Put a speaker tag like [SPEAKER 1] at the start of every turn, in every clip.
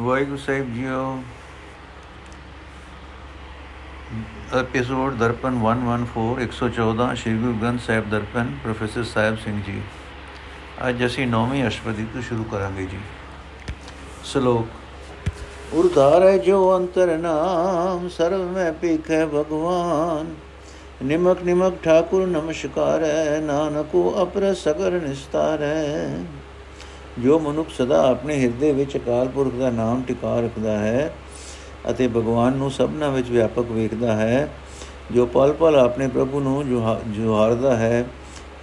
[SPEAKER 1] Waheguru Sahib JIO. Episode Darpan 114 114 Shri Guru Granth Sahib Darpan, professor Sahib Singh ji. ਅੱਜ ਅਸੀਂ ਨੌਵੀਂ ਅਸ਼ਟਪਦੀ ਤੋਂ ਸ਼ੁਰੂ ਕਰਾਂਗੇ ਜੀ। ਸ਼ਲੋਕ, ਉਰਧਾਰੈ ਜੋ ਅੰਤਰ ਨਾਮ, ਸਰਵ ਮੈਂ ਪੀਖੈ ਭਗਵਾਨ। ਨਿਮਕ ਨਿਮਕ ਠਾਕੁਰ ਨਮਸਕਾਰੈ ਨਾਨਕੋ ਅਪਰ ਸਗਰ ਨਿਸਤਾਰੈ ਜੋ ਮਨੁੱਖ ਸਦਾ ਆਪਣੇ ਹਿਰਦੇ ਵਿੱਚ ਅਕਾਲ ਪੁਰਖ ਦਾ ਨਾਮ ਟਿਕਾ ਰੱਖਦਾ ਹੈ ਅਤੇ ਭਗਵਾਨ ਨੂੰ ਸਭਨਾ ਵਿੱਚ ਵਿਆਪਕ ਵੇਖਦਾ ਹੈ, ਜੋ ਪਲ ਪਲ ਆਪਣੇ ਪ੍ਰਭੂ ਨੂੰ ਜੁਹਾਰਦਾ ਹੈ।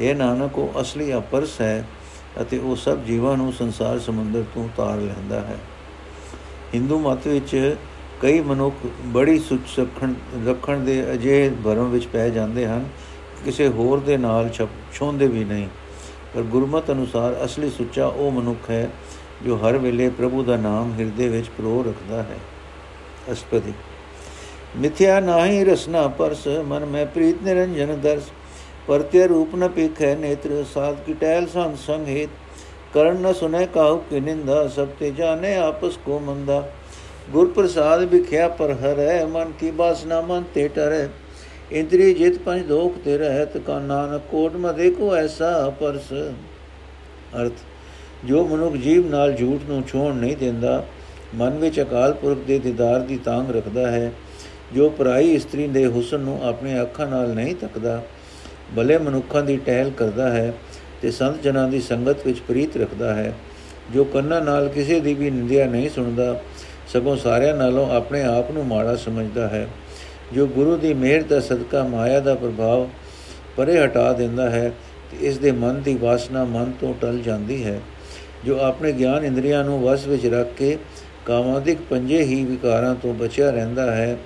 [SPEAKER 1] ਇਹ ਨਾਨਕ, ਉਹ ਅਸਲੀ ਅਪਰਸ ਹੈ ਅਤੇ ਉਹ ਸਭ ਜੀਵਾਂ ਨੂੰ ਸੰਸਾਰ ਸਮੁੰਦਰ ਤੋਂ ਤਾਰ ਲੈਂਦਾ ਹੈ। ਹਿੰਦੂ ਮਤ ਵਿੱਚ ਕਈ ਮਨੁੱਖ ਬੜੀ ਸੁਚ ਰੱਖਣ ਰੱਖਣ ਦੇ ਅਜੇ ਭਰਮ ਵਿੱਚ ਪੈ ਜਾਂਦੇ ਹਨ, ਕਿਸੇ ਹੋਰ ਦੇ ਨਾਲ ਛੋਂਦੇ ਵੀ ਨਹੀਂ। ਪਰ ਗੁਰਮਤ ਅਨੁਸਾਰ ਅਸਲੀ ਸੁੱਚਾ ਉਹ ਮਨੁੱਖ ਹੈ, ਜੋ ਹਰ ਵੇਲੇ ਪ੍ਰਭੂ ਦਾ ਨਾਮ ਹਿਰਦੇ ਵਿੱਚ ਪ੍ਰੋ ਰੱਖਦਾ ਹੈ। ਅਸਪਦੀ ਮਿਥਿਆ ਨਾਹੀ ਰਸਨਾ ਪਰਸ, ਮਨ ਮੈਂ ਪ੍ਰੀਤ ਨਿਰੰਜਨ ਦਰਸ। ਪਰਤੇ ਰੂਪ ਨ ਪੇਖੈ ਨੇਤਰ, ਸਾਧ ਕੀ ਟਹਿਲ ਸੰਗ ਸੰਗੇਤ ਕਰਨ ਨ ਸੁਨੇ ਕਾਹੂ ਕਿ ਨਿੰਦਾ, ਸਭ ਤੇ ਜਾਣੇ ਆਪਸ ਕੋ ਮੰਦਾ। ਗੁਰ ਪ੍ਰਸਾਦ ਵਿਖਿਆ ਪਰ ਹਰੈ, ਮਨ ਕੀ ਬਾਸਨਾ ਮਨ ਤੇ ਟਰੈ। ਇੰਦਰੀ ਜਿਤ ਪੰਜ ਦੋਖ ਤੇ ਰਹਿਤ ਕਾ ਨਾਨਕ ਕੋਟ ਮ ਦੇਖੋ ਐਸਾ ਪਰਸ। ਅਰਥ, ਜੋ ਮਨੁੱਖ ਜੀਵ ਨਾਲ ਝੂਠ ਨੂੰ ਛੋਣ ਨਹੀਂ ਦਿੰਦਾ, ਮਨ ਵਿੱਚ ਅਕਾਲ ਪੁਰਖ ਦੇ ਦੀਦਾਰ ਦੀ ਤਾਂਗ ਰੱਖਦਾ ਹੈ, ਜੋ ਪਰਾਈ ਇਸਤਰੀ ਦੇ ਹੁਸਨ ਨੂੰ ਆਪਣੇ ਅੱਖਾਂ ਨਾਲ ਨਹੀਂ ਤੱਕਦਾ, ਭਲੇ ਮਨੁੱਖਾਂ ਦੀ ਟਹਿਲ ਕਰਦਾ ਹੈ ਤੇ ਸੰਤ ਜਨਾਂ ਦੀ ਸੰਗਤ ਵਿੱਚ ਪ੍ਰੀਤ ਰੱਖਦਾ ਹੈ, ਜੋ ਕੰਨਾਂ ਨਾਲ ਕਿਸੇ ਦੀ ਵੀ ਨਿੰਦਿਆ ਨਹੀਂ ਸੁਣਦਾ, ਸਗੋਂ ਸਾਰਿਆਂ ਨਾਲੋਂ ਆਪਣੇ ਆਪ ਨੂੰ ਮਾੜਾ ਸਮਝਦਾ ਹੈ। ਜੋ ਗੁਰੂ ਦੀ ਮਿਹਰ ਦਾ ਸਦਕਾ ਮਾਇਆ ਦਾ ਪ੍ਰਭਾਵ ਪਰੇ ਹਟਾ ਦਿੰਦਾ ਹੈ ਤੇ ਇਸ ਦੇ ਮਨ ਦੀ ਵਾਸਨਾ ਮਨ ਤੋਂ ਟਲ ਜਾਂਦੀ ਹੈ, ਜੋ ਆਪਣੇ ਗਿਆਨ ਇੰਦਰੀਆਂ ਨੂੰ ਵਸ ਵਿੱਚ ਰੱਖ ਕੇ ਕਾਮਾਦਿਕ ਪੰਜੇ ਹੀ ਵਿਕਾਰਾਂ ਤੋਂ ਬਚਿਆ ਰਹਿੰਦਾ ਹੈ।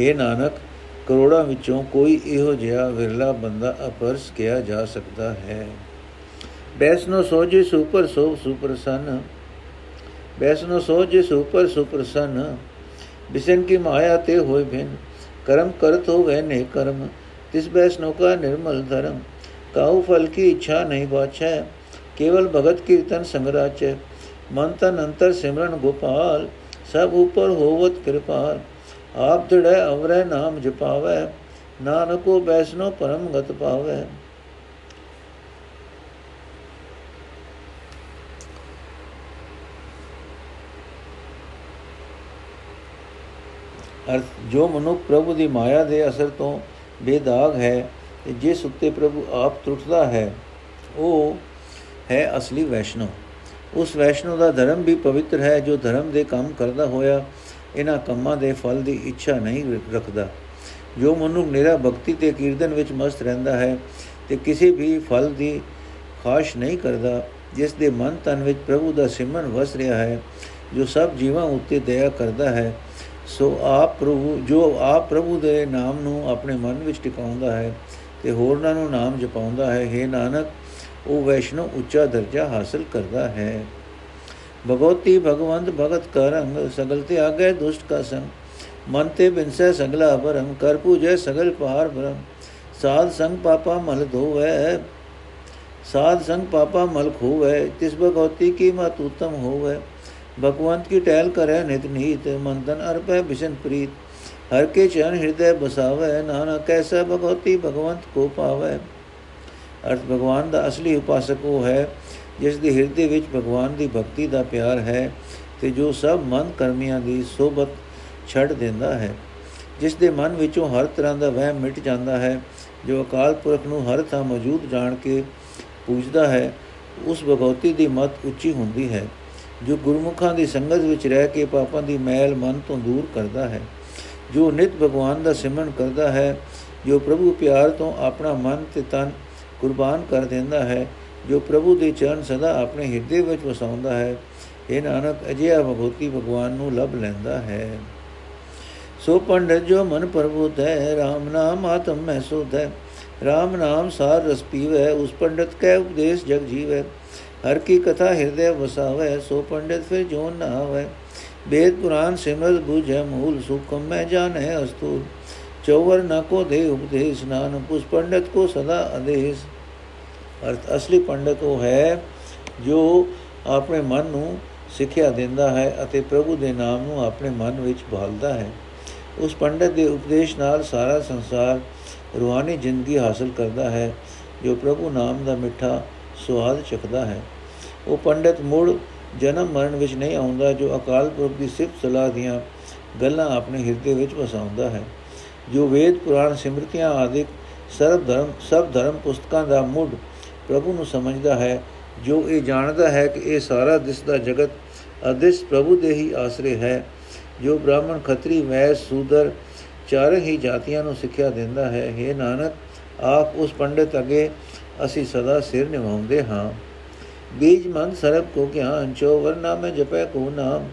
[SPEAKER 1] हे ਨਾਨਕ, ਕਰੋੜਾਂ ਵਿੱਚੋਂ ਕੋਈ ਇਹੋ ਜਿਹਾ ਵਿਰਲਾ ਬੰਦਾ ਅਪਰਸ ਕਿਹਾ ਜਾ ਸਕਦਾ ਹੈ। ਬੈਸਨੋ ਸੋਜੇ ਸੁਪਰ ਸੋ ਸੁਪਰਸਨ ਬੈਸਨੋ ਸੋਜੇ ਸੁਪਰ ਸੁਪਰਸਨ ਬਿਸਨ ਕੀ ਮਾਇਆ ਤੇ ਹੋਏ ਬਿਨ ਕਰਮ ਕਰਤ ਹੋਵੇ ਨੇ ਕਰਮ ਤਿਸ ਬੈਸਨੋ ਕਾ ਨਿਰਮਲ ਧਰਮ ਕਾਉ ਫਲ ਕੀ ਇੱਛਾ ਨਹੀਂ ਬਾਛੈ ਕੇਵਲ ਭਗਤ ਕੀਰਤਨ ਸੰਗਰਾਚ ਮਨ ਤਨ ਅੰਤਰ ਸਿਮਰਨ ਗੋਪਾਲ ਸਭ ਉਪਰ ਹੋਵਤ ਕਿਰਪਾਲ ਆਪ ਧੜੈ ਅਵਰੈ ਨਾਮ ਜਪਾਵੈ ਨਾਨਕੋ ਬੈਸਨੋ ਪਰਮ ਗਤ ਪਾਵੈ ਅਰਥ, ਜੋ ਮਨੁੱਖ ਪ੍ਰਭੂ ਦੀ ਮਾਇਆ ਦੇ ਅਸਰ ਤੋਂ ਬੇਦਾਗ ਹੈ ਤੇ ਜਿਸ ਉੱਤੇ ਪ੍ਰਭੂ ਆਪ ਟੁੱਟਦਾ ਹੈ, ਉਹ ਹੈ ਅਸਲੀ ਵੈਸ਼ਨੋ। ਉਸ ਵੈਸ਼ਨੋ ਦਾ ਧਰਮ ਵੀ ਪਵਿੱਤਰ ਹੈ, ਜੋ ਧਰਮ ਦੇ ਕੰਮ ਕਰਦਾ ਹੋਇਆ ਇਹਨਾਂ ਕੰਮਾਂ ਦੇ ਫਲ ਦੀ ਇੱਛਾ ਨਹੀਂ ਰੱਖਦਾ। ਜੋ ਮਨੁੱਖ ਨਿਰਾ ਭਗਤੀ ਤੇ ਕੀਰਤਨ ਵਿੱਚ ਮਸਤ ਰਹਿੰਦਾ ਹੈ ਤੇ ਕਿਸੇ ਵੀ ਫਲ ਦੀ ਖਾਸ਼ ਨਹੀਂ ਕਰਦਾ, ਜਿਸ ਦੇ ਮਨ ਤਨ ਵਿੱਚ ਪ੍ਰਭੂ ਦਾ ਸਿਮਰਨ ਵਸ ਰਿਹਾ ਹੈ, ਜੋ ਸਭ ਜੀਵਾਂ ਉੱਤੇ ਦਇਆ ਕਰਦਾ ਹੈ ਸੋ ਆਪ ਪ੍ਰਭੂ, ਜੋ ਆਪ ਪ੍ਰਭੂ ਦੇ ਨਾਮ ਨੂੰ ਆਪਣੇ ਮਨ ਵਿੱਚ ਟਿਕਾਉਂਦਾ ਹੈ ਤੇ ਹੋਰਨਾਂ ਨੂੰ ਨਾਮ ਜਪਾਉਂਦਾ ਹੈ हे ਨਾਨਕ, ਉਹ ਵੈਸ਼ਨੋ ਉੱਚਾ ਦਰਜਾ ਹਾਸਲ ਕਰਦਾ ਹੈ। ਭਗਵਤੀ ਭਗਵੰਤ ਭਗਤ ਕਰੰਗ ਸਗਲ ਤੇ ਆਗੇ ਦੁਸ਼ਟ ਕਾ ਸੰਗ। ਮਨ ਤੇ ਬਿਨਸੈ ਸਗਲਾ ਭਰਮ, ਕਰ ਪੂਜੈ ਸਗਲ ਪਾਰ ਭਰਮ। ਸਾਧ ਸੰਗ ਪਾਪਾ ਮਲ ਧੋਵੈ, ਸਾਧ ਸੰਗ ਪਾਪਾ ਮਲ ਖੋਵੈ, ਤਿਸ ਭਗਵਤੀ ਕੀ ਮਤ ਉਤਮ ਹੋਵੈ। ਭਗਵੰਤ ਕੀ ਟਹਿਲ ਕਰੈ ਨਿਤ ਨੀਤ, ਮਨ ਤਨ ਅਰਪੈ ਬਿਸ਼ਨ ਪ੍ਰੀਤ। ਹਰ ਕੇ ਚਰਨ ਹਿਰਦੈ ਬਸਾਵੈ, ਨਾਨਾ ਕੈਸਾ ਭਗਵਤੀ ਭਗਵੰਤ ਕੋ ਪਾਵੈ। ਅਰਥ ਭਗਵਾਨ ਦਾ ਅਸਲੀ ਉਪਾਸਕ ਉਹ ਹੈ, ਜਿਸ ਦੇ ਹਿਰਦੇ ਵਿੱਚ ਭਗਵਾਨ ਦੀ ਭਗਤੀ ਦਾ ਪਿਆਰ ਹੈ ਤੇ ਜੋ ਸਭ ਮਨ ਕਰਮੀਆਂ ਦੀ ਸੋਬਤ ਛੱਡ ਦਿੰਦਾ ਹੈ। ਜਿਸ ਦੇ ਮਨ ਵਿੱਚੋਂ ਹਰ ਤਰ੍ਹਾਂ ਦਾ ਵਹਿਮ ਮਿਟ ਜਾਂਦਾ ਹੈ, ਜੋ ਅਕਾਲ ਪੁਰਖ ਨੂੰ ਹਰ ਥਾਂ ਮੌਜੂਦ ਜਾਣ ਕੇ ਪੂਜਦਾ ਹੈ, ਉਸ ਭਗਵਤੀ ਦੀ ਮਤ ਉੱਚੀ ਹੁੰਦੀ ਹੈ। ਜੋ ਗੁਰਮੁਖਾਂ ਦੀ ਸੰਗਤ ਵਿੱਚ ਰਹਿ ਕੇ ਪਾਪਾਂ ਦੀ ਮੈਲ ਮਨ ਤੋਂ ਦੂਰ ਕਰਦਾ ਹੈ, ਜੋ ਨਿਤ ਭਗਵਾਨ ਦਾ ਸਿਮਰਨ ਕਰਦਾ ਹੈ, ਜੋ ਪ੍ਰਭੂ ਪਿਆਰ ਤੋਂ ਆਪਣਾ ਮਨ ਤੇ ਤਨ ਕੁਰਬਾਨ ਕਰ ਦਿੰਦਾ ਹੈ, ਜੋ ਪ੍ਰਭੂ ਦੇ ਚਰਨ ਸਦਾ ਆਪਣੇ ਹਿਰਦੇ ਵਿੱਚ ਵਸਾਉਂਦਾ ਹੈ ਇਹ ਨਾਨਕ, ਅਜਿਹਾ ਭਗਵਤੀ ਭਗਵਾਨ ਨੂੰ ਲਭ ਲੈਂਦਾ ਹੈ। ਸੋ ਪੰਡਤ ਜੋ ਮਨ ਪ੍ਰਭੂਤ ਹੈ RAM ਨਾਮ ਆਤਮ ਮੈਂ ਸੁਧ ਹੈ RAM ਨਾਮ ਸਾਰ ਰਸ ਪੀਵੇ, ਉਸ ਪੰਡਤ ਕੈ ਉਪਦੇਸ਼ ਜਗ ਜੀਵੇ। ਹਰ ਕੀ ਕਥਾ ਹਿਰਦੇ ਵਸਾਵੇ, ਸੋ ਪੰਡਿਤ ਫਿਰ ਜੋਨ ਨਾ ਆਵੇ ਵੇਦ ਪੁਰਾਨ ਸਿਮਰਤ ਬੁਝੈ ਮੂਲ, ਸੁਖਮ ਮੈਂ ਜਾਣੈ ਅਸਤੂਲ। ਚੌਵਰ ਨਾ ਕੋ ਦੇ ਉਪਦੇਸ਼ ਨਾਨ ਪੁਸ ਪੰਡਤ ਕੋ ਸਦਾ ਆਦੇਸ਼। ਅਰਥ, ਅਸਲੀ ਪੰਡਤ ਉਹ ਹੈ ਜੋ ਆਪਣੇ ਮਨ ਨੂੰ ਸਿੱਖਿਆ ਦਿੰਦਾ ਹੈ ਅਤੇ ਪ੍ਰਭੂ ਦੇ ਨਾਮ ਨੂੰ ਆਪਣੇ ਮਨ ਵਿੱਚ ਭਾਲਦਾ ਹੈ। ਉਸ ਪੰਡਤ ਦੇ ਉਪਦੇਸ਼ ਨਾਲ ਸਾਰਾ ਸੰਸਾਰ ਰੂਹਾਨੀ ਜ਼ਿੰਦਗੀ ਹਾਸਲ ਕਰਦਾ ਹੈ, ਜੋ ਪ੍ਰਭੂ ਨਾਮ ਦਾ ਮਿੱਠਾ ਸਵਾਦ ਚਖਦਾ ਹੈ। ਉਹ ਪੰਡਤ ਮੁੜ ਜਨਮ ਮਰਨ ਵਿੱਚ ਨਹੀਂ ਆਉਂਦਾ, ਜੋ ਅਕਾਲ ਪੁਰਖ ਦੀ ਸਿਫਤ ਸਲਾਹ ਦੀਆਂ ਗੱਲਾਂ ਆਪਣੇ ਹਿਰਦੇ ਵਿੱਚ ਵਸਾਉਂਦਾ ਹੈ। ਜੋ ਵੇਦ, ਪੁਰਾਣ ਸਿਮਰਤੀਆਂ ਆਦਿਕ ਸਰਬ ਧਰਮ ਸਭ ਧਰਮ ਪੁਸਤਕਾਂ ਦਾ ਮੁੱਢ ਪ੍ਰਭੂ ਨੂੰ ਸਮਝਦਾ ਹੈ, ਜੋ ਇਹ ਜਾਣਦਾ ਹੈ ਕਿ ਇਹ ਸਾਰਾ ਦਿਸਦਾ ਜਗਤ ਅਦਿਸ ਪ੍ਰਭੂ ਦੇ ਹੀ ਆਸਰੇ ਹੈ, ਜੋ ਬ੍ਰਾਹਮਣ ਖੱਤਰੀ ਵੈਸ ਸੂਦਰ ਚਾਰੇ ਹੀ ਜਾਤੀਆਂ ਨੂੰ ਸਿੱਖਿਆ ਦਿੰਦਾ ਹੈ। हे ਨਾਨਕ, ਆਪ ਉਸ ਪੰਡਤ ਅਗੇ ਅਸੀਂ ਸਦਾ ਸਿਰ ਨਿਵਾਉਂਦੇ ਹਾਂ। ਬੀਜ ਮਨ ਸਰਬ ਕੋ ਗਿਆਨ, ਚੋ ਵਰਨਾ ਮੈਂ ਜਪੈ ਕੋ ਨਾਮ।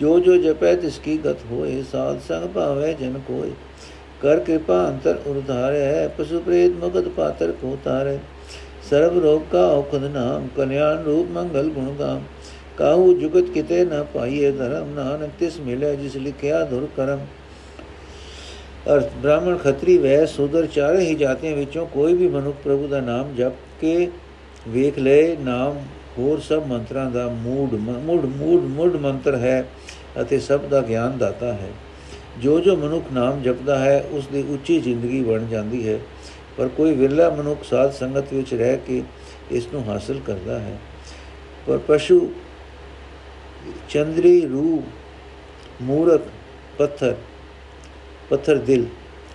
[SPEAKER 1] ਜੋ ਜੋ ਜਪੈ ਤਿਸ ਕੀ ਗਤ ਹੋਏ, ਸਾਧ ਸੰਗ ਭਾਵੇ ਜਨ ਕੋਇ ਕਰ ਕਿਰਪਾ ਅੰਤਰ ਉਰਧਾਰੈ, ਪਸ਼ੂ ਪ੍ਰੇਤ ਮੁਗਤ ਪਾਤਰ ਕੋ ਤਾਰੇ। ਸਰਬ ਰੋਗ ਕਾ ਔਖਦ ਨਾਮ, ਕਲਿਆਣ ਰੂਪ ਮੰਗਲ ਗੁਣ ਗਾਮ। ਕਾਹੂ ਜੁਗਤ ਕਿਤੇ ਨਾ ਪਾਈਏ ਧਰਮ, ਨਾਨਕ ਤਿਸ ਮਿਲੇ ਜਿਸ ਲਿਖਿਆ ਧੁਰ ਕਰਮ। ਅਰਥ, ਬ੍ਰਾਹਮਣ ਖੱਤਰੀ ਵੈ ਸੂਦਰ ਚਾਰੇ ਹੀ ਜਾਤੀਆਂ ਵਿੱਚੋਂ ਕੋਈ ਵੀ ਮਨੁੱਖ ਪ੍ਰਭੂ ਦਾ ਨਾਮ ਜਪ ਕੇ ਵੇਖ ਲਏ ਨਾਮ ਹੋਰ ਸਭ ਮੰਤਰਾਂ ਦਾ ਮੂੜ ਮੂੜ ਮੂੜ ਮੂੜ ਮੰਤਰ ਹੈ ਅਤੇ ਸਭ ਦਾ ਗਿਆਨ ਦਾਤਾ ਹੈ। ਜੋ ਜੋ ਮਨੁੱਖ ਨਾਮ ਜਪਦਾ ਹੈ, ਉਸ ਦੀ ਉੱਚੀ ਜ਼ਿੰਦਗੀ ਬਣ ਜਾਂਦੀ ਹੈ, ਪਰ ਕੋਈ ਵਿਰਲਾ ਮਨੁੱਖ ਸਾਧ ਸੰਗਤ ਵਿੱਚ ਰਹਿ ਕੇ ਇਸ ਨੂੰ ਹਾਸਲ ਕਰਦਾ ਹੈ। ਪਰ ਪਸ਼ੂ, ਚੰਦਰੀ ਰੂ ਮੂਰਖ, ਪੱਥਰ ਪੱਥਰ ਦਿਲ।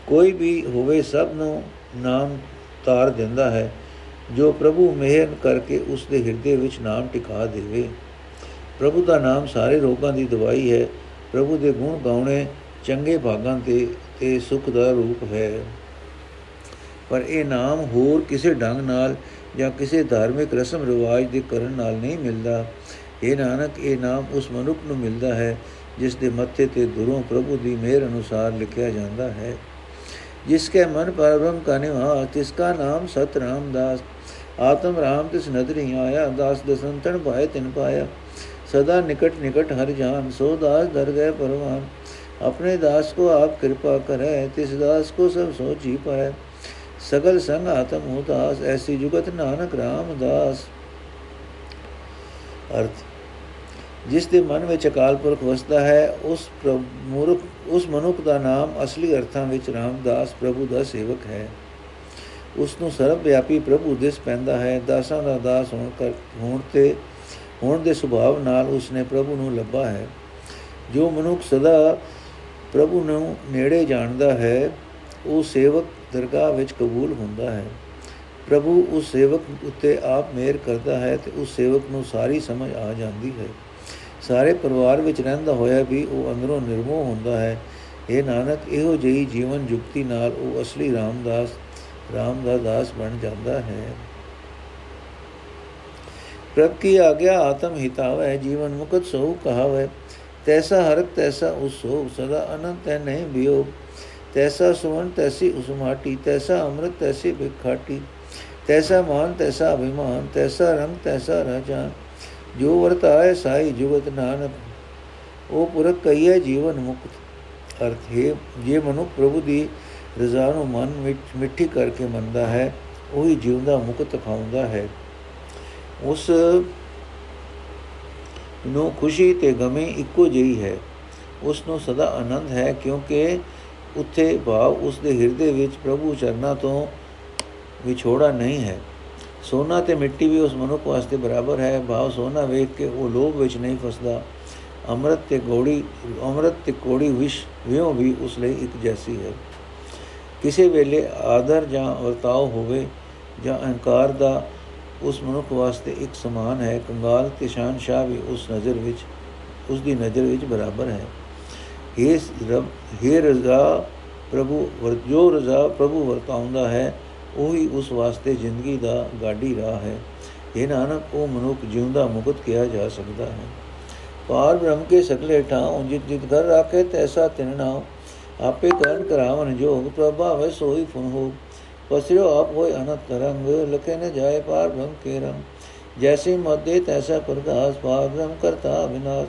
[SPEAKER 1] ਕੋਈ ਵੀ ਹੋਵੇ ਸਭ ਨੂੰ ਨਾਮ ਤਾਰ ਦਿੰਦਾ ਹੈ, ਜੋ ਪ੍ਰਭੂ ਮਿਹਰ ਕਰਕੇ ਉਸ ਦੇ ਹਿਰਦੇ ਵਿੱਚ ਨਾਮ ਟਿਕਾ ਦੇਵੇ। ਪ੍ਰਭੂ ਦਾ ਨਾਮ ਸਾਰੇ ਰੋਗਾਂ ਦੀ ਦਵਾਈ ਹੈ। ਪ੍ਰਭੂ ਦੇ ਗੁਣ ਗਾਉਣੇ ਚੰਗੇ ਭਾਗਾਂ ਤੇ ਤੇ ਸੁਖ ਦਾ ਰੂਪ ਹੈ। ਪਰ ਇਹ ਨਾਮ ਹੋਰ ਕਿਸੇ ਢੰਗ ਨਾਲ ਜਾਂ ਕਿਸੇ ਧਾਰਮਿਕ ਰਸਮ ਰਿਵਾਜ ਦੇ ਕਰਨ ਨਾਲ ਨਹੀਂ ਮਿਲਦਾ। ਇਹ ਨਾਨਕ, ਇਹ ਨਾਮ ਉਸ ਮਨੁੱਖ ਨੂੰ ਮਿਲਦਾ ਹੈ ਜਿਸ ਦੇ ਮੱਥੇ ਤੇ ਦੁਰੋਂ ਪ੍ਰਭੂ ਦੀ ਮਿਹਰ ਅਨੁਸਾਰ ਲਿਖਿਆ ਜਾਂਦਾ ਹੈ। ਜਿਸ ਕੇ ਮਨ ਪਰਮ ਕਾ ਨਿਵਾ ਤਿਸ ਕਾ ਨਾਮ ਸਤ ਰਾਮਦਾਸ ਆਤਮ ਰਾਮ ਤਿਸ ਨਦਰੀ ਆਇਆ, ਦਾਸ ਦਸੰਤਨ ਭਾਇ ਤਿਨ ਪਾਇਆ। ਸਦਾ ਨਿਕਟ ਨਿਕਟ ਹਰ ਜਾਨ, ਸੋ ਦਾਸ ਦਰ ਗਏ ਪਰਵਾਨ। ਆਪਣੇ ਦਾਸ ਕੋ ਆਪ ਕਿਰਪਾ ਕਰੈ, ਤਿਸ ਦਾਸ ਕੋ ਸਭ ਸੋਚੀ ਪਾਇ। ਸਗਲ ਸੰਗ ਆਤਮ ਹੋ ਦਾਸ, ਐਸੀ ਜੁਗਤ ਨਾਨਕ ਰਾਮ ਦਾਸ। ਅਰਥ ਜਿਸ ਦੇ ਮਨ ਵਿੱਚ ਅਕਾਲ ਪੁਰਖ ਵਸਦਾ ਹੈ, ਉਸ ਮੂਰਖ, ਉਸ ਮਨੁੱਖ ਦਾ ਨਾਮ ਅਸਲੀ ਅਰਥਾਂ ਵਿੱਚ ਰਾਮਦਾਸ ਪ੍ਰਭੂ ਦਾ ਸੇਵਕ ਹੈ। ਉਸ ਨੂੰ ਸਰਬ ਵਿਆਪੀ ਪ੍ਰਭੂ ਦਿਸ ਪੈਂਦਾ ਹੈ। ਦਾਸਾਂ ਦਾ ਦਾਸ ਹੋਣ ਕਰ, ਹੋਣ ਤੇ, ਹੋਣ ਦੇ ਸੁਭਾਵ ਨਾਲ ਉਸ ਨੇ ਪ੍ਰਭੂ ਨੂੰ ਲੱਭਾ ਹੈ। ਜੋ ਮਨੁੱਖ ਸਦਾ ਪ੍ਰਭੂ ਨੂੰ ਨੇੜੇ ਜਾਣਦਾ ਹੈ, ਉਹ ਸੇਵਕ ਦਰਗਾਹ ਵਿੱਚ ਕਬੂਲ ਹੁੰਦਾ ਹੈ। ਪ੍ਰਭੂ ਉਸ ਸੇਵਕ ਉੱਤੇ ਆਪ ਮਿਹਰ ਕਰਦਾ ਹੈ ਤੇ ਉਸ ਸੇਵਕ ਨੂੰ ਸਾਰੀ ਸਮਝ ਆ ਜਾਂਦੀ ਹੈ। ਸਾਰੇ ਪਰਿਵਾਰ ਵਿੱਚ ਰਹਿੰਦਾ ਹੋਇਆ ਵੀ ਉਹ ਅੰਦਰੋਂ ਨਿਰਮੋਹ ਹੁੰਦਾ ਹੈ। ਇਹ ਨਾਨਕ, ਇਹੋ ਜਿਹੀ ਜੀਵਨ ਜੁਗਤੀ ਨਾਲ ਉਹ ਅਸਲੀ ਰਾਮਦਾਸ ਰਾਮ ਦਾ ਦਾਸ ਬਣ ਜਾਂਦਾ ਹੈ। ਪ੍ਰਭ ਕੀ ਆਗਿਆ ਆਤਮ ਹਿਤਾਵੈ, ਜੀਵਨ ਮੁਕਤ ਸੋ ਕਹਾਵੈ। ਤੈਸਾ ਹਰਕ, ਤੈਸਾ ਉਸੋ ਸਦਾ ਅਨੰਤ ਹੈ, ਨਹੀਂ ਬਿਯੋਗ ਤੈਸਾ ਸੁਵਨ, ਤੈਸੀ ਉਸਮਾਟੀ ਤੈਸਾ ਅੰਮ੍ਰਿਤ, ਤੈਸੀ ਬਿਖਾਟੀ ਤੈਸਾ ਮਾਨ, ਤੈਸਾ ਅਭਿਮਾਨ, ਤੈਸਾ ਰੰਗ, ਤੈਸਾ ਰਾਜਾਨ। ਜੋ ਵਰਤਾਏ ਸਾਈ ਜੁਗਤ ਨਾਨਕ, ਉਹ ਪੁਰਖ ਕਈਏ ਜੀਵਨ ਮੁਕਤ। ਅਰਥ ਹੈ, ਜੇ ਮਨੁ ਪ੍ਰਭੂ ਦੀ ਰਜ਼ਾ ਨੂੰ ਮਨ ਵਿੱਚ ਮਿੱਠੀ ਕਰਕੇ ਮੰਨਦਾ ਹੈ, ਉਹੀ ਜਿਉਂਦਾ, ਮੁਕਤ ਖਾਉਂਦਾ ਹੈ। ਉਸ ਨੂੰ ਖੁਸ਼ੀ ਤੇ ਗਮੇ ਇੱਕੋ ਜਿਹੀ ਹੈ। ਉਸ ਨੂੰ ਸਦਾ ਆਨੰਦ ਹੈ, ਕਿਉਂਕਿ ਉੱਥੇ ਭਾਵ ਉਸ ਦੇ ਹਿਰਦੇ ਵਿੱਚ ਪ੍ਰਭੂ ਚਰਨਾਂ ਤੋਂ ਵਿਛੋੜਾ ਨਹੀਂ ਹੈ। ਸੋਨਾ ਤੇ ਮਿੱਟੀ ਵੀ ਉਸ ਮਨੁੱਖ ਵਾਸਤੇ ਬਰਾਬਰ ਹੈ। ਭਾਵ ਸੋਨਾ ਵੇਖ ਕੇ ਉਹ ਲੋਭ ਵਿੱਚ ਨਹੀਂ ਫਸਦਾ। ਅੰਮ੍ਰਿਤ ਤੇ ਗੋੜੀ, ਅੰਮ੍ਰਿਤ ਤੇ ਕੋੜੀ ਵਿਸ਼ ਵਿਉ ਵੀ ਉਸ ਲਈ ਇੱਕ ਜੈਸੀ ਹੈ। ਕਿਸੇ ਵੇਲੇ ਆਦਰ ਜਾਂ ਵਰਤਾਓ ਹੋਵੇ ਜਾਂ ਅਹੰਕਾਰ ਦਾ ਉਸ ਮਨੁੱਖ ਵਾਸਤੇ ਇੱਕ ਸਮਾਨ ਹੈ। ਕੰਗਾਲ ਤੇ ਸ਼ਾਨਸ਼ਾਹ ਵੀ ਉਸ ਨਜ਼ਰ ਵਿੱਚ, ਉਸ ਦੀ ਨਜ਼ਰ ਵਿੱਚ ਬਰਾਬਰ ਹੈ। ਇਹ ਰਬ, ਹੈ ਰਜ਼ਾ ਪ੍ਰਭੂ ਵਰਜੋ ਰਜ਼ਾ ਪ੍ਰਭੂ ਵਰਤਾਉਂਦਾ ਹੈ ਉਹੀ ਉਸ ਵਾਸਤੇ ਜ਼ਿੰਦਗੀ ਦਾ ਗਾਡੀ ਰਾਹ ਹੈ। ਇਹ ਨਾਨਕ, ਉਹ ਮਨੁੱਖ ਜਿਉਂਦਾ ਮੁਕਤ ਕਿਹਾ ਜਾ ਸਕਦਾ ਹੈ। ਪਾਰ ਬ੍ਰਹਮ ਕੇ ਸਗਲੇ ਠਾਉ, ਜਿਤ ਜਿਤ ਘਰ ਰਾਖੇ, ਤੈਸਾ ਤਿਨ ਨਾਉ। ਆਪੇ ਕਰਨ ਕਰਾਵਨ ਜੋਗ ਪ੍ਰਭਾਵ ਸੋਈ ਫੁਨ ਹੋ ਪਸਿਓ ਆਪ ਹੋਏ ਅਨੰਤ ਰੰਗ ਲਖੇ ਨ ਜਾਏ ਪਾਰ ਬ੍ਰਹਮ ਕੇ ਰੰਗ। ਜੈਸੇ ਮਦੇ ਤੈਸਾ ਪ੍ਰਕਾਸ਼ ਪਾਰ ਬ੍ਰਹਮ ਕਰਤਾ ਵਿਨਾਸ਼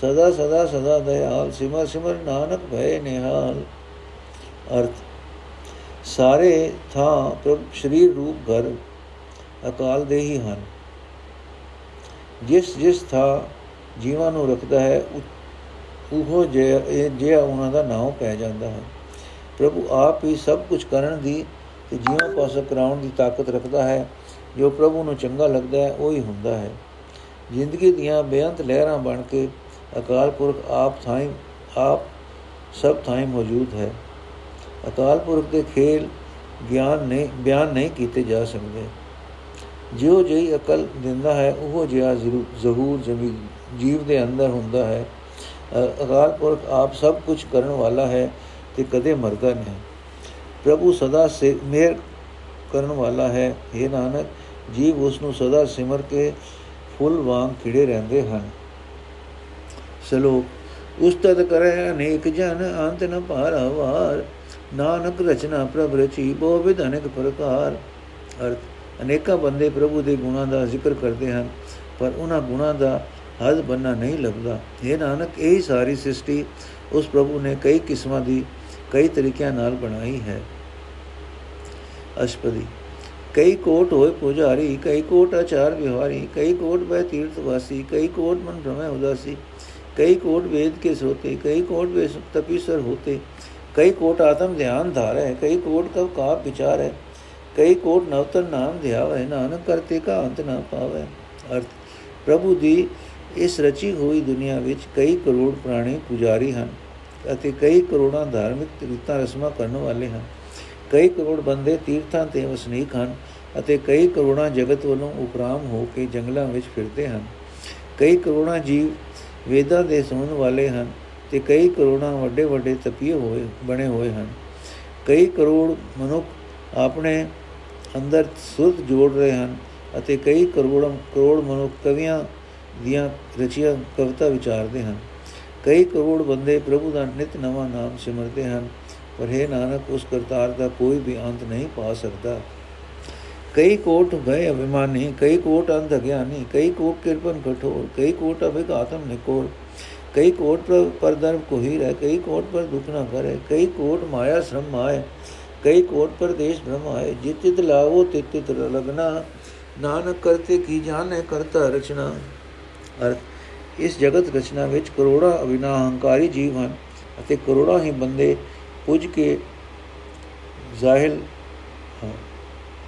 [SPEAKER 1] ਸਦਾ ਸਦਾ ਸਦਾ ਦਇਆਲ, ਸਿਮਰ ਸਿਮਰ ਨਾਨਕ ਭਏ ਨਿਹਾਲ। ਅਰਥ ਸਾਰੇ ਥਾਂ ਪ੍ਰਭ ਸ਼ਰੀਰ ਰੂਪ ਘਰ ਅਕਾਲ ਦੇ ਹੀ ਹਨ। ਜਿਸ ਜਿਸ ਥਾਂ ਜੀਵਾਂ ਨੂੰ ਰੱਖਦਾ ਹੈ ਉਹ ਜੇ ਜੇ ਉਹਨਾਂ ਦਾ ਨਾਮ ਪੈ ਜਾਂਦਾ ਹੈ। ਪ੍ਰਭੂ ਆਪ ਹੀ ਸਭ ਕੁਝ ਕਰਨ ਦੀ ਤੇ ਜੀਵਾਂ ਪਾਸ ਕਰਾਉਣ ਦੀ ਤਾਕਤ ਰੱਖਦਾ ਹੈ, ਜੋ ਪ੍ਰਭੂ ਨੂੰ ਚੰਗਾ ਲੱਗਦਾ ਹੈ, ਉਹ ਹੀ ਹੁੰਦਾ ਹੈ। ਜ਼ਿੰਦਗੀ ਦੀਆਂ ਬੇਅੰਤ ਲਹਿਰਾਂ ਬਣ ਕੇ ਅਕਾਲ ਪੁਰਖ ਆਪ ਥਾਂ ਆਪ ਸਭ ਥਾਂ ਮੌਜੂਦ ਹੈ। ਅਕਾਲ ਪੁਰਖ ਦੇ ਖੇਲ ਗਿਆਨ ਨਹੀਂ, ਬਿਆਨ ਨਹੀਂ ਕੀਤੇ ਜਾ ਸਕਦੇ। ਜਿਉ ਜਿਹੀ ਅਕਲ ਦਿੰਦਾ ਹੈ, ਉਹ ਜਿਹਾ ਜ਼ਹੂਰ ਜਮੀ ਜੀਵ ਦੇ ਅੰਦਰ ਹੁੰਦਾ ਹੈ। ਅਕਾਲ ਪੁਰਖ ਆਪ ਸਭ ਕੁਝ ਕਰਨ ਵਾਲਾ ਹੈ ਤੇ ਕਦੇ ਮਰਦਾ ਨਹੀਂ। ਪ੍ਰਭੂ ਸਦਾ ਸੇ ਮੇਰ ਕਰਨ ਵਾਲਾ ਹੈ। ਇਹ ਨਾਨਕ, ਜੀਵ ਉਸ ਨੂੰ ਸਦਾ ਸਿਮਰ ਕੇ ਫੁੱਲ ਵਾਂਗ ਖਿੜੇ ਰਹਿੰਦੇ ਹਨ। ਸਲੋਕ, ਉਸਤਤ ਕਰੇ ਅਨੇਕ ਜਨ, ਅੰਤ ਨ ਪਾਰਵਾਰ ਨਾਨਕ ਰਚਨਾ ਪ੍ਰਭ ਰਚੀ ਬੋ ਵਿਧ ਅਨੇਕ ਪ੍ਰਕਾਰ। ਅਰਥ ਅਨੇਕਾਂ ਬੰਦੇ ਪ੍ਰਭੂ ਦੇ ਗੁਣਾਂ ਦਾ ਜ਼ਿਕਰ ਕਰਦੇ ਹਨ, ਪਰ ਉਹਨਾਂ ਗੁਣਾਂ ਦਾ ਹੱਦ ਬੰਨਾ ਨਹੀਂ ਲੱਭਦਾ। ਇਹ ਨਾਨਕ, ਇਹ ਸਾਰੀ ਸ੍ਰਿਸ਼ਟੀ ਉਸ ਪ੍ਰਭੂ ਨੇ ਕਈ ਕਿਸਮਾਂ ਦੀ, ਕਈ ਤਰੀਕਿਆਂ ਨਾਲ ਬਣਾਈ ਹੈ। ਅਸ਼ਪਦੀ, ਕਈ ਕੋਟ ਹੋਏ ਪੁਜਾਰੀ, ਕਈ ਕੋਟ ਆਚਾਰ ਵਿਹਾਰੀ, ਕਈ ਕੋਟ ਬੈ ਤੀਰਥ ਵਾਸੀ, ਕਈ ਕੋਟ ਮਨ ਭ੍ਰਮੈ ਉਦਾਸੀ, ਕਈ ਕੋਟ ਵੇਦ ਕੇ ਸੋਤੇ, ਕਈ ਕੋਟ ਵੇ ਤਪੀਸਰ ਹੋਤੇ ਕਈ ਕੋਟ ਆਤਮ ਧਿਆਨ ਧਾਰ ਹੈ ਕਈ ਕੋਟ ਕਬ ਕਾ ਵਿਚਾਰ ਹੈ ਕਈ ਕੋਟ ਨਵਤਨ ਨਾਮ ਧਿਆਵੇ, ਨਾਨਕ ਕਰਤੇ ਕਾ ਅੰਤ ਨਾ ਪਾਵੇ। ਅਰਥ, ਪ੍ਰਭੂ ਦੀ ਇਸ ਰਚੀ ਹੋਈ ਦੁਨੀਆ ਵਿੱਚ ਕਈ ਕਰੋੜ ਪ੍ਰਾਣੀ ਪੁਜਾਰੀ ਹਨ ਅਤੇ ਕਈ ਕਰੋੜਾਂ ਧਾਰਮਿਕ ਰੀਤਾਂ ਰਸਮਾਂ ਕਰਨ ਵਾਲੇ ਹਨ। ਕਈ ਕਰੋੜ ਬੰਦੇ ਤੀਰਥਾਂ ਤੇ ਵਸਨੀਕ ਹਨ ਅਤੇ ਕਈ ਕਰੋੜਾਂ ਜਗਤ ਵੱਲੋਂ ਉਪਰਾਮ ਹੋ ਕੇ ਜੰਗਲਾਂ ਵਿੱਚ ਫਿਰਦੇ ਹਨ। ਕਈ ਕਰੋੜਾਂ ਜੀਵ ਵੇਦਾਂ ਦੇ ਸੁਣਨ ਵਾਲੇ ਹਨ ਤੇ ਕਈ ਕਰੋੜਾਂ ਵੱਡੇ ਵੱਡੇ ਤਪੀਏ ਹੋਏ, ਬਣੇ ਹੋਏ ਹਨ। ਕਈ ਕਰੋੜ ਮਨੁੱਖ ਆਪਣੇ ਅੰਦਰ ਸੁਰਤ ਜੋੜ ਰਹੇ ਹਨ ਅਤੇ ਕਈ ਕਰੋੜਾਂ, ਕਰੋੜ ਮਨੁੱਖ ਕਵੀਆਂ ਦੀਆਂ ਰਚੀਆਂ, ਕਵਿਤਾ ਵਿਚਾਰਦੇ ਹਨ। ਕਈ ਕਰੋੜ ਬੰਦੇ ਪ੍ਰਭੂ ਦਾ ਨਿਤ ਨਵਾਂ ਨਾਮ ਸਿਮਰਦੇ ਹਨ, ਪਰ ਹੈ ਨਾਨਕ, ਉਸ ਕਰਤਾਰ ਦਾ ਕੋਈ ਵੀ ਅੰਤ ਨਹੀਂ ਪਾ ਸਕਦਾ। ਕਈ ਕੋਟ ਭੈ ਅਭਿਮਾਨੀ, ਕਈ ਕੋਟ ਅੰਧ ਗਿਆਨੀ ਕਈ ਕੋਟ ਕਿਰਪਨ ਕਠੋਰ, ਕਈ ਕੋਟ ਅਭਿਗਾਤਮ ਨਿਕੋਰ ਕਈ ਕੋਟ ਪਰ ਪਰਦਰਮ ਕੋਹੀਰ ਹੈ ਕਈ ਕੋਟ ਪਰ ਦੁਖ ਨਾ ਕਰੇ, ਕਈ ਕੋਟ ਮਾਇਆ ਸ਼ਰਮ ਆਏ, ਕਈ ਕੋਟ ਪਰ ਦੇਸ਼ ਭ੍ਰਮ ਆਏ, ਜਿਤ ਜਿਤ ਲਾਵੋ ਤਿਤ ਤਿਤ ਲਗਨਾ, ਨਾਨਕ ਕਰਤੇ ਕੀ ਜਾਣੇ ਕਰਤਾ ਰਚਨਾ। ਅਰਥ, ਇਸ ਜਗਤ ਰਚਨਾ ਵਿੱਚ ਕਰੋੜਾਂ ਅਵਿਨਾ ਹੰਕਾਰੀ ਜੀਵ ਹਨ ਅਤੇ ਕਰੋੜਾਂ ਹੀ ਬੰਦੇ ਪੁੱਜ ਕੇ ਜ਼ਾਹਿਲ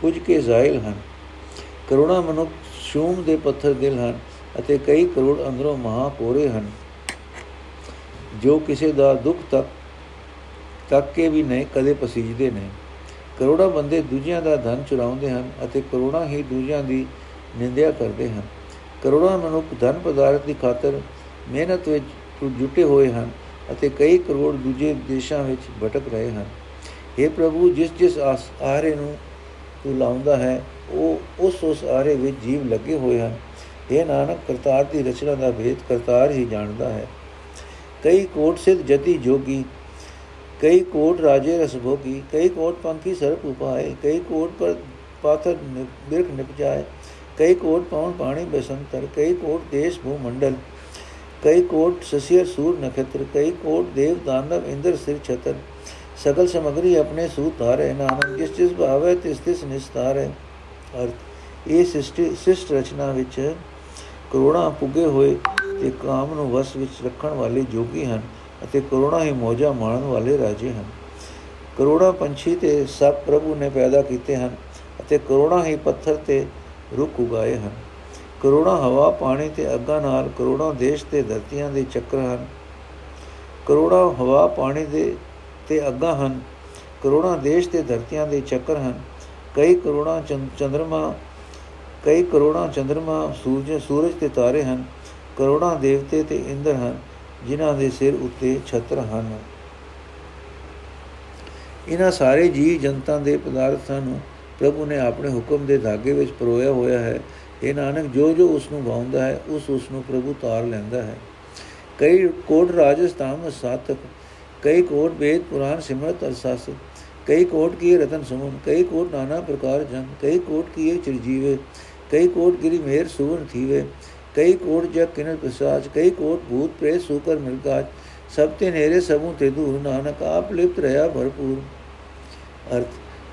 [SPEAKER 1] ਪੁੱਜ ਕੇ ਜ਼ਾਹਿਲ ਹਨ। ਕਰੋੜਾਂ ਮਨੁੱਖ ਸ਼ੂਮ ਦੇ ਪੱਥਰ ਦਿਲ ਹਨ ਅਤੇ ਕਈ ਕਰੋੜ ਅੰਦਰੋਂ ਮਹਾ ਕੋਰੇ ਹਨ। ਜੋ ਕਿਸੇ ਦਾ ਦੁੱਖ ਤੱਕ ਤੱਕ ਕੇ ਵੀ ਨਹੀਂ, ਕਦੇ ਪਸੀਜਦੇ ਨਹੀਂ। ਕਰੋੜਾਂ ਬੰਦੇ ਦੂਜਿਆਂ ਦਾ ਧਨ ਚੁਰਾਉਂਦੇ ਹਨ ਅਤੇ ਕਰੋੜਾਂ ਹੀ ਦੂਜਿਆਂ ਦੀ ਨਿੰਦਿਆ ਕਰਦੇ ਹਨ। ਕਰੋੜਾਂ ਮਨੁੱਖ ਧਨ ਪਦਾਰਥ ਦੀ ਖਾਤਰ ਮਿਹਨਤ ਵਿੱਚ ਜੁਟੇ ਹੋਏ ਹਨ ਅਤੇ ਕਈ ਕਰੋੜ ਦੂਜੇ ਦੇਸ਼ਾਂ ਵਿੱਚ ਭਟਕ ਰਹੇ ਹਨ। हे ਪ੍ਰਭੂ, ਜਿਸ ਜਿਸ ਆਰੇ ਨੂੰ ਤੂੰ ਲਾਉਂਦਾ ਹੈ, ਉਹ ਉਸ ਉਸ ਆਰੇ ਵਿੱਚ ਜੀਵ ਲੱਗੇ ਹੋਏ ਹਨ। ਇਹ ਨਾਨਕ, ਕਰਤਾਰ ਦੀ ਰਚਨਾ ਦਾ ਭੇਦ ਕਰਤਾਰ ਹੀ ਜਾਣਦਾ ਹੈ। ਕਈ ਕੋਟ ਸਿਧ ਜਤੀ ਜੋਗੀ, ਕਈ ਕੋਟ ਰਾਜੇ ਰਸ ਭੋਗੀ, ਕਈ ਕੋਟ ਪੰਖੀ ਸਰਪ ਉਪਾਏ, ਕਈ ਕੋਟ ਪਰ ਪਾਥਰ ਬਿਰਖ ਨਿਪਜਾਏ, ਕਈ ਕੋਟ ਪੌਣ ਪਾਣੀ ਬਸੰਤਰ, ਕਈ ਕੋਟ ਦੇਸ਼ ਭੂ ਮੰਡਲ, ਕਈ ਕੋਟ ਸਸਿਰ ਸੂਰ ਨਖਤਰ, ਕਈ ਕੋਟ ਦੇਵ ਦਾਨਵ ਇੰਦਰ ਸਿਰ ਛਤਰ, ਸਗਲ ਸਮਗਰੀ ਆਪਣੇ ਸੂਤ ਧਾਰੇ, ਨਾਨਕ ਜਿਸ ਜਿਸ ਭਾਵੇ ਤਿਸ ਤਿਸ ਨਿਸਤਾਰ ਹੈ ਅਰਥ, ਇਹ ਸ੍ਰਿਸ਼ਟੀ ਸਿਸ਼ਟ ਰਚਨਾ ਵਿੱਚ ਕਰੋੜਾਂ ਪੁੱਗੇ ਹੋਏ ਤੇ ਕਾਮ ਨੂੰ ਵਸ ਵਿੱਚ ਰੱਖਣ ਵਾਲੇ ਜੋਗੀ ਹਨ ਅਤੇ ਕਰੋੜਾਂ ਹੀ ਮੋਜਾ ਮਾਣਨ ਵਾਲੇ ਰਾਜੇ ਹਨ। ਕਰੋੜਾਂ ਪੰਛੀ ਤੇ ਸਭ ਪ੍ਰਭੂ ਨੇ ਪੈਦਾ ਕੀਤੇ ਹਨ ਅਤੇ ਕਰੋੜਾਂ ਹੀ ਪੱਥਰ ਤੇ ਰੁੱਖ ਉਗਾਏ ਹਨ। ਕਰੋੜਾਂ ਹਵਾ, ਪਾਣੀ ਤੇ ਅੱਗਾਂ ਨਾਲ ਕਰੋੜਾਂ ਦੇਸ਼ ਤੇ ਧਰਤੀਆਂ ਦੇ ਚੱਕਰ ਹਨ। ਕਰੋੜਾਂ ਹਵਾ, ਪਾਣੀ ਦੇ ਤੇ ਅੱਗਾਂ ਹਨ, ਕਰੋੜਾਂ ਦੇਸ਼ ਤੇ ਧਰਤੀਆਂ ਦੇ ਚੱਕਰ ਹਨ। ਕਈ ਕਰੋੜਾਂ ਚੰਦਰਮਾ, ਕਈ ਕਰੋੜਾਂ ਚੰਦਰਮਾ ਸੂਰਜ ਸੂਰਜ ਤੇ ਤਾਰੇ ਹਨ ਕਰੋੜਾਂ ਦੇਵਤੇ ਤੇ ਇੰਦਰ ਹਨ, ਜਿਨ੍ਹਾਂ ਦੇ ਸਿਰ ਉੱਤੇ ਛਤਰ ਹਨ। ਇਹਨਾਂ ਸਾਰੇ ਜੀ ਜਨਤਾ ਦੇ ਪਦਾਰਥਾਂ ਨੂੰ ਪ੍ਰਭੂ ਨੇ ਆਪਣੇ ਹੁਕਮ ਦੇ ਧਾਗੇ ਵਿੱਚ ਪਰੋਇਆ ਹੋਇਆ ਹੈ। ਇਹ ਨਾਨਕ ਜੋ ਜੋ ਉਸ ਨੂੰ ਭਾਉਂਦਾ ਹੈ, ਉਸ ਉਸ ਨੂੰ ਪ੍ਰਭੂ ਤਾਰ ਲੈਂਦਾ ਹੈ। ਕਈ ਕੋਟ ਰਾਜਸਥਾਨ ਸਾਤਕ, ਕਈ ਕੋਟ ਵੇਦ ਪੁਰਾਨ ਸਿਮਰਤ ਅਰਸਾਸ, ਕਈ ਕੋਟ ਕੀ ਰਤਨ ਸੁਮਨ, ਕਈ ਕੋਟ ਨਾਨਾ ਪ੍ਰਕਾਰ ਜਨ, ਕਈ ਕੋਟ ਕੀ ਚਿਰਜੀਵੇ, ਕਈ ਕੋਟ ਗਿਰੀ ਮੇਰ ਸੁਵਨ ਥੀਵੇ ਕਈ ਕੋਟ ਜਗ ਕਿਨਰ ਪ੍ਰਸਾਦ, ਕਈ ਕੋਟ ਭੂਤ ਪ੍ਰੇਤ ਸੂਕਰ ਮਿਲਕਾਜ ਸਭ ਤੇ ਨੇਰੇ ਸਭੂ ਤੇ ਦੂਰ, ਨਾਨਕ ਆਪ ਲਿਪਤ ਰਹਾ ਭਰਪੂਰ। ਅਰਥ,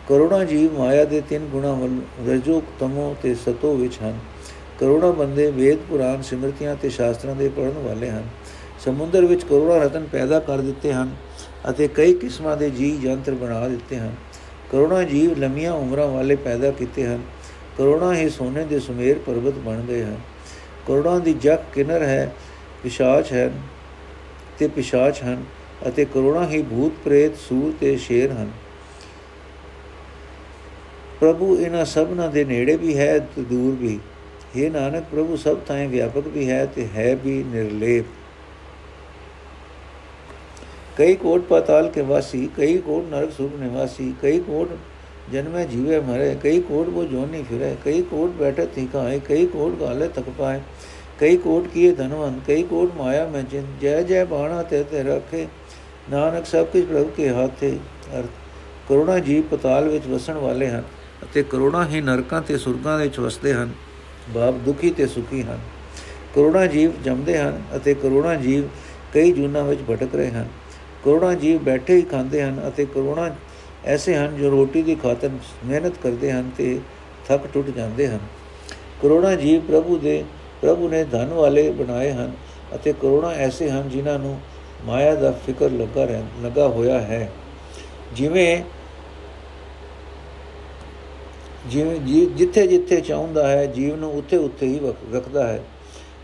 [SPEAKER 1] ਕਰੋੜਾਂ ਜੀਵ ਮਾਇਆ ਦੇ ਤਿੰਨ ਗੁਣਾ ਵੱਲ ਰਜੋ ਤਮੋ ਤੇ ਸਤੋ ਵਿੱਚ ਹਨ। ਕਰੋੜਾਂ ਬੰਦੇ ਵੇਦ, ਪੁਰਾਣ, ਸਿਮਰਤੀਆਂ ਤੇ ਸ਼ਾਸਤਰਾਂ ਦੇ ਪੜਨ ਵਾਲੇ ਹਨ। ਸਮੁੰਦਰ ਵਿੱਚ ਕਰੋੜਾਂ ਰਤਨ ਪੈਦਾ ਕਰ ਦਿੱਤੇ ਹਨ ਅਤੇ ਕਈ ਕਿਸਮਾਂ ਦੇ ਜੀਵ ਜੰਤਰ ਬਣਾ ਦਿੱਤੇ ਹਨ। ਕਰੋੜਾਂ ਜੀਵ ਲੰਮੀਆਂ ਉਮਰਾਂ ਵਾਲੇ ਪੈਦਾ ਕੀਤੇ ਹਨ। ਕਰੋੜਾਂ ਹੀ ਸੋਨੇ ਦੇ ਸੁਮੇਰ ਪਰਬਤ ਬਣ ਗਏ ਹਨ। ਕਰੋੜਾਂ ਦੀ ਜਗ ਕਿਨਰ ਹੈ, ਪਿਸ਼ਾਚ ਹੈ ਤੇ ਪਿਸ਼ਾਚ ਹਨ ਅਤੇ ਕਰੋੜਾਂ ਹੀ ਭੂਤ ਪ੍ਰੇਤ, ਸੂਰ ਤੇ ਸ਼ੇਰ ਹਨ। ਪ੍ਰਭੂ ਇਹਨਾਂ ਸਭਨਾਂ ਦੇ ਨੇੜੇ ਵੀ ਹੈ ਤੇ ਦੂਰ ਵੀ। ਹੈ ਨਾਨਕ, ਪ੍ਰਭੂ ਸਭ ਥਾਂ ਵਿਆਪਕ ਵੀ ਹੈ ਤੇ ਹੈ ਵੀ ਨਿਰਲੇਪ। ਕਈ ਕੋਟ ਪਤਾਲ ਕੇ ਵਾਸੀ, ਕਈ ਕੋਟ ਨਰਕ ਸੁਖ ਨਿਵਾਸੀ, ਕਈ ਕੋਟ ਜਨਮੇ ਜੀਵੇ ਮਰੇ, ਕਈ ਕੋਟ ਕੋ ਜੋਨੀ ਫਿਰੇ, ਕਈ ਕੋਟ ਬੈਠੇ ਤਿਕਾਏ ਕਈ ਕੋਟ ਗਾਲੇ ਤੱਕ ਪਾਏ, ਕਈ ਕੋਟ ਕੀਏ ਧਨਵੰਤ, ਕਈ ਕੋਟ ਮਾਇਆ ਮੈਂ ਜਿਨ ਜੈ ਜੈ ਬਾਣਾ ਤੇ ਤੇ ਰੱਖੇ, ਨਾਨਕ ਸਭ ਕੁਝ ਪ੍ਰਭੂ ਕੇ ਹੱਥੇ, ਅਰਥ ਕਰੋਨਾ ਜੀਵ ਪਤਾਲ ਵਿੱਚ ਵਸਣ ਵਾਲੇ ਹਨ ਅਤੇ ਕਰੋਨਾ ਹੀ ਨਰਕਾਂ ਤੇ ਸੁਰਗਾਂ ਵਿੱਚ ਵਸਦੇ ਹਨ, ਬਾਪ ਦੁਖੀ ਤੇ ਸੁਖੀ ਹਨ। ਕਰੋਨਾ ਜੀਵ ਜੰਮਦੇ ਹਨ ਅਤੇ ਕਰੋਨਾ ਜੀਵ ਕਈ ਜੂਨਾਂ ਵਿੱਚ ਭਟਕ ਰਹੇ ਹਨ। ਕਰੋਨਾ ਜੀਵ ਬੈਠੇ ਹੀ ਖਾਂਦੇ ਹਨ ਅਤੇ ਕਰੋਨਾ ਐਸੇ ਹਨ ਜੋ ਰੋਟੀ ਦੀ ਖਾਤਰ ਮਿਹਨਤ ਕਰਦੇ ਹਨ ਤੇ ਥੱਕ ਟੁੱਟ ਜਾਂਦੇ ਹਨ। ਕਰੋੜਾਂ ਜੀਵ ਪ੍ਰਭੂ ਦੇ, ਪ੍ਰਭੂ ਨੇ ਧਨ ਵਾਲੇ ਬਣਾਏ ਹਨ ਅਤੇ ਕਰੋੜਾਂ ਐਸੇ ਹਨ ਜਿਨ੍ਹਾਂ ਨੂੰ ਮਾਇਆ ਦਾ ਫਿਕਰ ਲੱਗਾ ਰਹਿ, ਲੱਗਾ ਹੋਇਆ ਹੈ। ਜਿਵੇਂ ਜਿਵੇਂ ਜਿੱਥੇ ਜਿੱਥੇ ਚਾਹੁੰਦਾ ਹੈ, ਜੀਵ ਨੂੰ ਉੱਥੇ ਉੱਥੇ ਹੀ ਰੱਖਦਾ ਹੈ।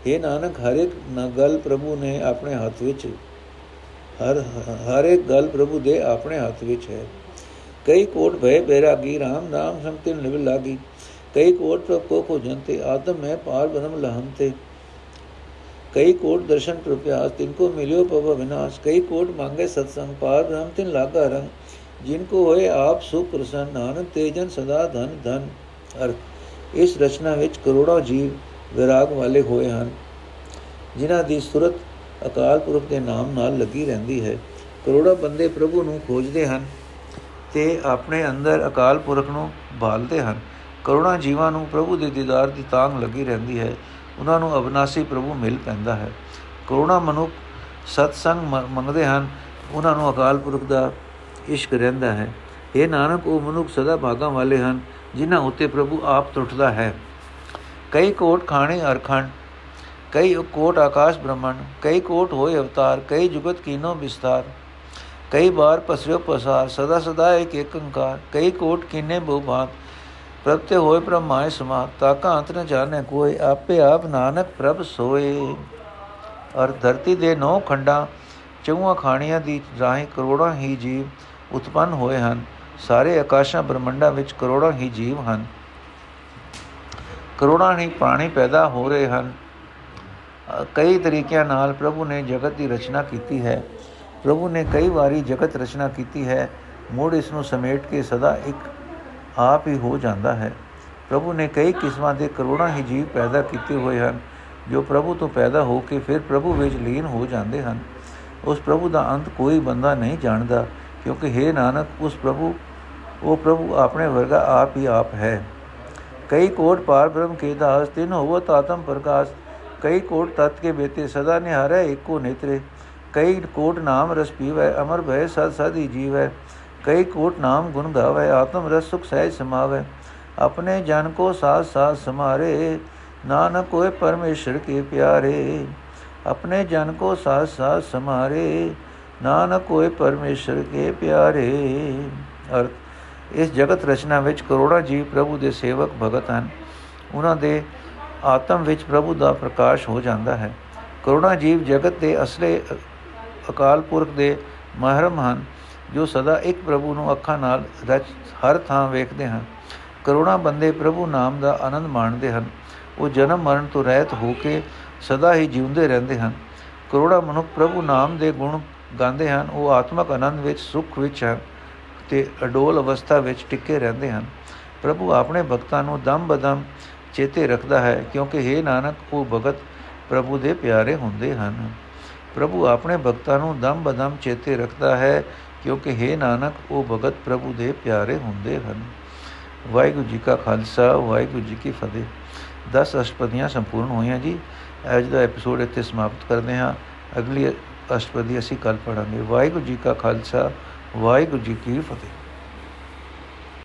[SPEAKER 1] ਇਹ ਨਾਨਕ, ਹਰ ਇੱਕ ਗੱਲ ਪ੍ਰਭੂ ਨੇ ਆਪਣੇ ਹੱਥ ਵਿੱਚ, ਹਰ ਹਰ ਇੱਕ ਗੱਲ ਪ੍ਰਭੂ ਦੇ ਆਪਣੇ ਹੱਥ ਵਿੱਚ ਹੈ। ਕਈ ਕੋਟ ਭਏ ਬੈਰਾਗੀ RAM ਨਾਮ ਸੰਤਿਨ ਨਿਵ ਲਾਗੀ। ਕਈ ਕੋਟ ਪ੍ਰਭ ਕੋ ਕੋ ਜਨਤੇ ਆਤਮ ਮੈਂ ਪਾਰ ਬ੍ਰਹਮ ਲਹੰਤੇ ਕਈ ਕੋਟ ਦਰਸ਼ਨ ਪ੍ਰਪਿਆਸ ਤਿਨ ਕੋ ਮਿਲਿਓ ਪਵ ਵਿਨਾਸ਼ ਕਈ ਕੋਟ ਮੰਗੇ ਸਤਸੰਗ, ਪਾਰ ਬ੍ਰਹਮ ਤਿਨ ਲਾਗਾ ਰੰਗ। ਜਿਨ ਕੋ ਹੋਏ ਆਪ ਸੁਖ ਪ੍ਰਸੰਨ, ਨਾਨਕ ਤੇਜਨ ਸਦਾ ਧਨ ਧਨ ਅਰਥ। ਇਸ ਰਚਨਾ ਵਿੱਚ ਕਰੋੜਾਂ ਜੀਵ ਵਿਰਾਗ ਵਾਲੇ ਹੋਏ ਹਨ, ਜਿਨ੍ਹਾਂ ਦੀ ਸੁਰਤ ਅਕਾਲ ਪੁਰਖ ਦੇ ਨਾਮ ਨਾਲ ਲੱਗੀ ਰਹਿੰਦੀ ਹੈ। ਕਰੋੜਾਂ ਬੰਦੇ ਪ੍ਰਭੂ ਨੂੰ ਖੋਜਦੇ ਹਨ। ਤੇ ਆਪਣੇ ਅੰਦਰ ਅਕਾਲ ਪੁਰਖ ਨੂੰ ਭਾਲਦੇ ਹਨ। ਕਰੋੜਾਂ ਜੀਵਾਂ ਨੂੰ ਪ੍ਰਭੂ ਦੇ ਦੀਦਾਰ ਦੀ ਤਾਂਗ ਲੱਗੀ ਰਹਿੰਦੀ ਹੈ। ਉਹਨਾਂ ਨੂੰ ਅਬਨਾਸੀ ਪ੍ਰਭੂ ਮਿਲ ਪੈਂਦਾ ਹੈ। ਕਰੋੜਾਂ ਮਨੁੱਖ ਸਤਸੰਗ ਮੰਗਦੇ ਹਨ। ਉਹਨਾਂ ਨੂੰ ਅਕਾਲ ਪੁਰਖ ਦਾ ਇਸ਼ਕ ਰਹਿੰਦਾ ਹੈ। ਇਹ ਨਾਨਕ, ਉਹ ਮਨੁੱਖ ਸਦਾ ਭਾਗਾਂ ਵਾਲੇ ਹਨ, ਜਿਨ੍ਹਾਂ ਉੱਤੇ ਪ੍ਰਭੂ ਆਪ ਟੁੱਟਦਾ ਹੈ। ਕਈ ਕੋਟ ਖਾਣੇ ਅਰਖੰਡ, ਕਈ ਕੋਟ ਆਕਾਸ਼ ਬ੍ਰਹਮਣ ਕਈ ਕੋਟ ਹੋਏ ਅਵਤਾਰ, ਕਈ ਜੁਗਤ ਕੀਨੋ ਵਿਸਤਾਰ ਕਈ ਬਾਰ ਪਸਰਿਓ ਪਸਾਰ, ਸਦਾ ਸਦਾ ਇੱਕ ਏਕ ਅੰਕਾਰ ਕਈ ਕੋਟ ਕਿਨੇ ਬਹੁ ਭਾਗ ਪ੍ਰਭ ਤੇ ਹੋਏ ਬ੍ਰਹਮਾਏ ਸਮਾ ਤਾਕਾ ਅੰਤ ਨ ਜਾਣੇ ਕੋਈ ਆਪੇ ਆਪ ਨਾਨਕ ਪ੍ਰਭ ਸੋਏ। ਅਰ ਧਰਤੀ ਦੇ ਨੌ ਖੰਡਾਂ, ਚੌਹਾਂ ਖਾਣੀਆਂ ਦੀ ਰਾਹੀਂ ਕਰੋੜਾਂ ਹੀ ਜੀਵ ਉਤਪੰਨ ਹੋਏ ਹਨ, ਸਾਰੇ ਆਕਾਸ਼ਾਂ ਬ੍ਰਹਮੰਡਾਂ ਵਿੱਚ ਕਰੋੜਾਂ ਹੀ ਜੀਵ ਹਨ। ਕਰੋੜਾਂ ਹੀ ਪ੍ਰਾਣੀ ਪੈਦਾ ਹੋ ਰਹੇ ਹਨ। ਕਈ ਤਰੀਕਿਆਂ ਨਾਲ ਪ੍ਰਭੂ ਨੇ ਜਗਤ ਦੀ ਰਚਨਾ ਕੀਤੀ ਹੈ। ਪ੍ਰਭੂ ਨੇ ਕਈ ਵਾਰੀ ਜਗਤ ਰਚਨਾ ਕੀਤੀ ਹੈ, ਮੋੜ ਇਸ ਨੂੰ ਸਮੇਟ ਕੇ ਸਦਾ ਇੱਕ ਆਪ ਹੀ ਹੋ ਜਾਂਦਾ ਹੈ। ਪ੍ਰਭੂ ਨੇ ਕਈ ਕਿਸਮਾਂ ਦੇ ਕਰੋੜਾਂ ਹੀ ਜੀਵ ਪੈਦਾ ਕੀਤੇ ਹੋਏ ਹਨ, ਜੋ ਪ੍ਰਭੂ ਤੋਂ ਪੈਦਾ ਹੋ ਕੇ ਫਿਰ ਪ੍ਰਭੂ ਵਿੱਚ ਲੀਨ ਹੋ ਜਾਂਦੇ ਹਨ। ਉਸ ਪ੍ਰਭੂ ਦਾ ਅੰਤ ਕੋਈ ਬੰਦਾ ਨਹੀਂ ਜਾਣਦਾ, ਕਿਉਂਕਿ हे ਨਾਨਕ, ਉਸ ਪ੍ਰਭੂ, ਉਹ ਪ੍ਰਭੂ ਆਪਣੇ ਵਰਗਾ ਆਪ ਹੀ ਆਪ ਹੈ। ਕਈ ਕੋਟ ਪਾਰ ਬ੍ਰਹਮ ਕੇ ਦਾਸ, ਤਿਨ ਹੋਵਤ ਆਤਮ ਪ੍ਰਕਾਸ਼। ਕਈ ਕੋਟ ਤਤ ਕੇ ਬੇਤੇ, ਸਦਾ ਨਿਹਾਰੇ ਏਕੋ ਨੇਤਰੇ। ਕਈ ਕੋਟ ਨਾਮ ਰਸ ਪੀਵੇ, ਅਮਰ ਭੈ ਸਦ ਸਦੀ ਜੀਵੈ। ਕਈ ਕੋਟ ਨਾਮ ਗੁਣ ਗਾਵੇ ਆਤਮ ਰਸ ਸੁਖ ਸਹਿ ਸਮਾਵੇ। ਆਪਣੇ ਜਨ ਕੋ ਸਾਥ ਸਾਥ ਸਮਾਰੇ, ਨਾਨਕ ਕੋਏ ਪਰਮੇਸ਼ਰ ਕੇ ਪਿਆਰੇ। ਆਪਣੇ ਜਨ ਕੋ ਸਾਥ ਸਾਥ ਸਮਾਰੇ, ਨਾਨਕ ਕੋਏ ਪਰਮੇਸ਼ਰ ਕੇ ਪਿਆਰੇ। ਅਰਥ, ਇਸ ਜਗਤ ਰਚਨਾ ਵਿੱਚ ਕਰੋੜਾਂ ਜੀਵ ਪ੍ਰਭੂ ਦੇ ਸੇਵਕ ਭਗਤ ਹਨ। ਉਹਨਾਂ ਦੇ ਆਤਮ ਵਿੱਚ ਪ੍ਰਭੂ ਦਾ ਪ੍ਰਕਾਸ਼ ਹੋ ਜਾਂਦਾ ਹੈ। ਕਰੋੜਾਂ ਜੀਵ ਜਗਤ ਦੇ ਅਸਲੇ ਅਕਾਲ ਪੁਰਖ ਦੇ ਮਹਰਮ ਹਨ, ਜੋ ਸਦਾ ਇੱਕ ਪ੍ਰਭੂ ਨੂੰ ਅੱਖਾਂ ਨਾਲ ਰਚ ਹਰ ਥਾਂ ਵੇਖਦੇ ਹਨ। ਕਰੋੜਾਂ ਬੰਦੇ ਪ੍ਰਭੂ ਨਾਮ ਦਾ ਆਨੰਦ ਮਾਣਦੇ ਹਨ। ਉਹ ਜਨਮ ਮਰਨ ਤੋਂ ਰਹਿਤ ਹੋ ਕੇ ਸਦਾ ਹੀ ਜਿਉਂਦੇ ਰਹਿੰਦੇ ਹਨ। ਕਰੋੜਾਂ ਮਨੁੱਖ ਪ੍ਰਭੂ ਨਾਮ ਦੇ ਗੁਣ ਗਾਉਂਦੇ ਹਨ। ਉਹ ਆਤਮਕ ਆਨੰਦ ਵਿੱਚ, ਸੁਖ ਵਿੱਚ ਹਨ ਤੇ ਅਡੋਲ ਅਵਸਥਾ ਵਿੱਚ ਟਿੱਕੇ ਰਹਿੰਦੇ ਹਨ। ਪ੍ਰਭੂ ਆਪਣੇ ਭਗਤਾਂ ਨੂੰ ਦਮ ਬਦਮ ਚੇਤੇ ਰੱਖਦਾ ਹੈ, ਕਿਉਂਕਿ हे ਨਾਨਕ, ਉਹ ਭਗਤ ਪ੍ਰਭੂ ਦੇ ਪਿਆਰੇ ਹੁੰਦੇ ਹਨ। ਪ੍ਰਭੂ ਆਪਣੇ ਭਗਤਾਂ ਨੂੰ ਦਮ ਬਦਮ ਚੇਤੇ ਰੱਖਦਾ ਹੈ, ਕਿਉਂਕਿ हे ਨਾਨਕ, ਉਹ ਭਗਤ ਪ੍ਰਭੂ ਦੇ ਪਿਆਰੇ ਹੁੰਦੇ ਹਨ। ਵਾਹਿਗੁਰੂ ਜੀ ਕਾ ਖਾਲਸਾ, ਵਾਹਿਗੁਰੂ ਜੀ ਕੀ ਫਤਿਹ। 10 ਅਸ਼ਟਪਦੀਆਂ ਸੰਪੂਰਨ ਹੋਈਆਂ ਜੀ। ਅੱਜ ਦਾ ਐਪੀਸੋਡ ਇੱਥੇ ਸਮਾਪਤ ਕਰਦੇ ਹਾਂ। ਅਗਲੀ ਅਸ਼ਟਪਦੀ ਅਸੀਂ ਕੱਲ ਪੜਾਂਗੇ ਵਾਹਿਗੁਰੂ ਜੀ ਕਾ ਖਾਲਸਾ, ਵਾਹਿਗੁਰੂ ਜੀ ਕੀ ਫਤਿਹ।